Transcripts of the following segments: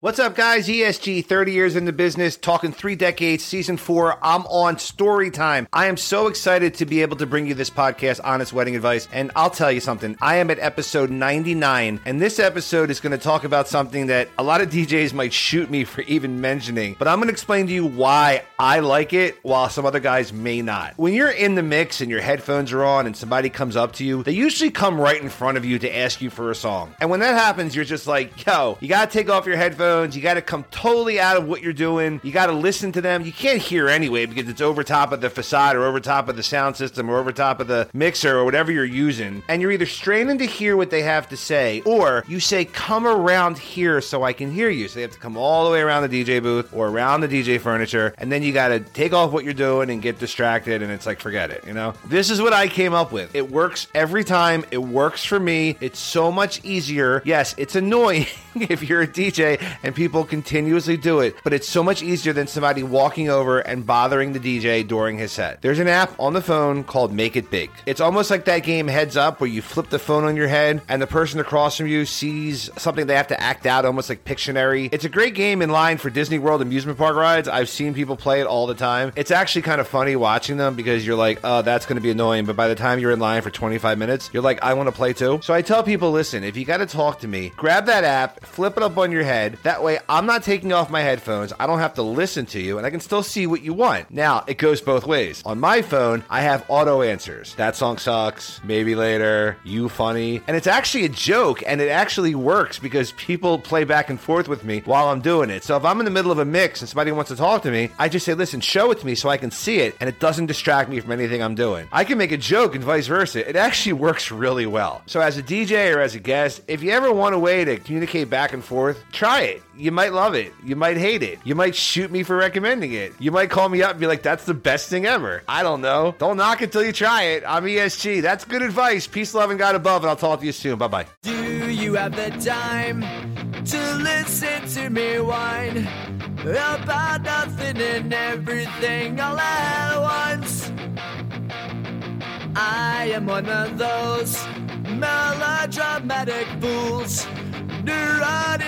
What's up, guys? ESG, 30 years in the business, talking three decades, season four. I'm on story time. I am so excited to be able to bring you this podcast, Honest Wedding Advice. And I'll tell you something, I am at episode 99, and this episode is going to talk about something that a lot of DJs might shoot me for even mentioning, but I'm going to explain to you why I like it while some other guys may not. When you're in the mix and your headphones are on and somebody comes up to you, they usually come right in front of you to ask you for a song. And when that happens, you're just like, yo, you got to take off your headphones. You got to come totally out of what you're doing. You got to listen to them. You can't hear anyway because it's over top of the facade or over top of the sound system or over top of the mixer or whatever you're using. And you're either straining to hear what they have to say or you say, come around here so I can hear you. So they have to come all the way around the DJ booth or around the DJ furniture. And then you got to take off what you're doing and get distracted. And it's like, forget it, you know? This is what I came up with. It works every time. It works for me. It's so much easier. Yes, it's annoying if you're a DJ and people continuously do it, but it's so much easier than somebody walking over and bothering the DJ during his set. There's an app on the phone called Make It Big. It's almost like that game Heads Up where you flip the phone on your head and the person across from you sees something they have to act out, almost like Pictionary. It's a great game in line for Disney World amusement park rides. I've seen people play it all the time. It's actually kind of funny watching them because you're like, oh, that's going to be annoying. But by the time you're in line for 25 minutes, you're like, I want to play too. So I tell people, listen, if you got to talk to me, grab that app, flip it up on your head. That way, I'm not taking off my headphones. I don't have to listen to you, and I can still see what you want. Now, it goes both ways. On my phone, I have auto answers. That song sucks. Maybe later. You funny. And it's actually a joke, and it actually works because people play back and forth with me while I'm doing it. So if I'm in the middle of a mix and somebody wants to talk to me, I just say, listen, show it to me so I can see it, and it doesn't distract me from anything I'm doing. I can make a joke and vice versa. It actually works really well. So as a DJ or as a guest, if you ever want a way to communicate back and forth, try it. You might love it. You might hate it. You might shoot me for recommending it. You might call me up and be like, that's the best thing ever. I don't know. Don't knock it till you try it. I'm ESG. That's good advice. Peace, love, and God above, and I'll talk to you soon. Bye bye. Do you have the time to listen to me whine about nothing and everything all at once? I am one of those melodramatic fools, neurotic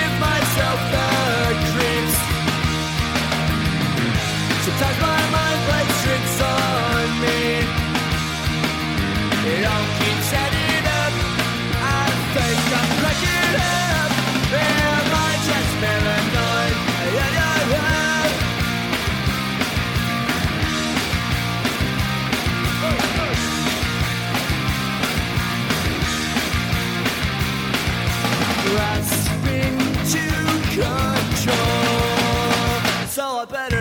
grasping to control. So I better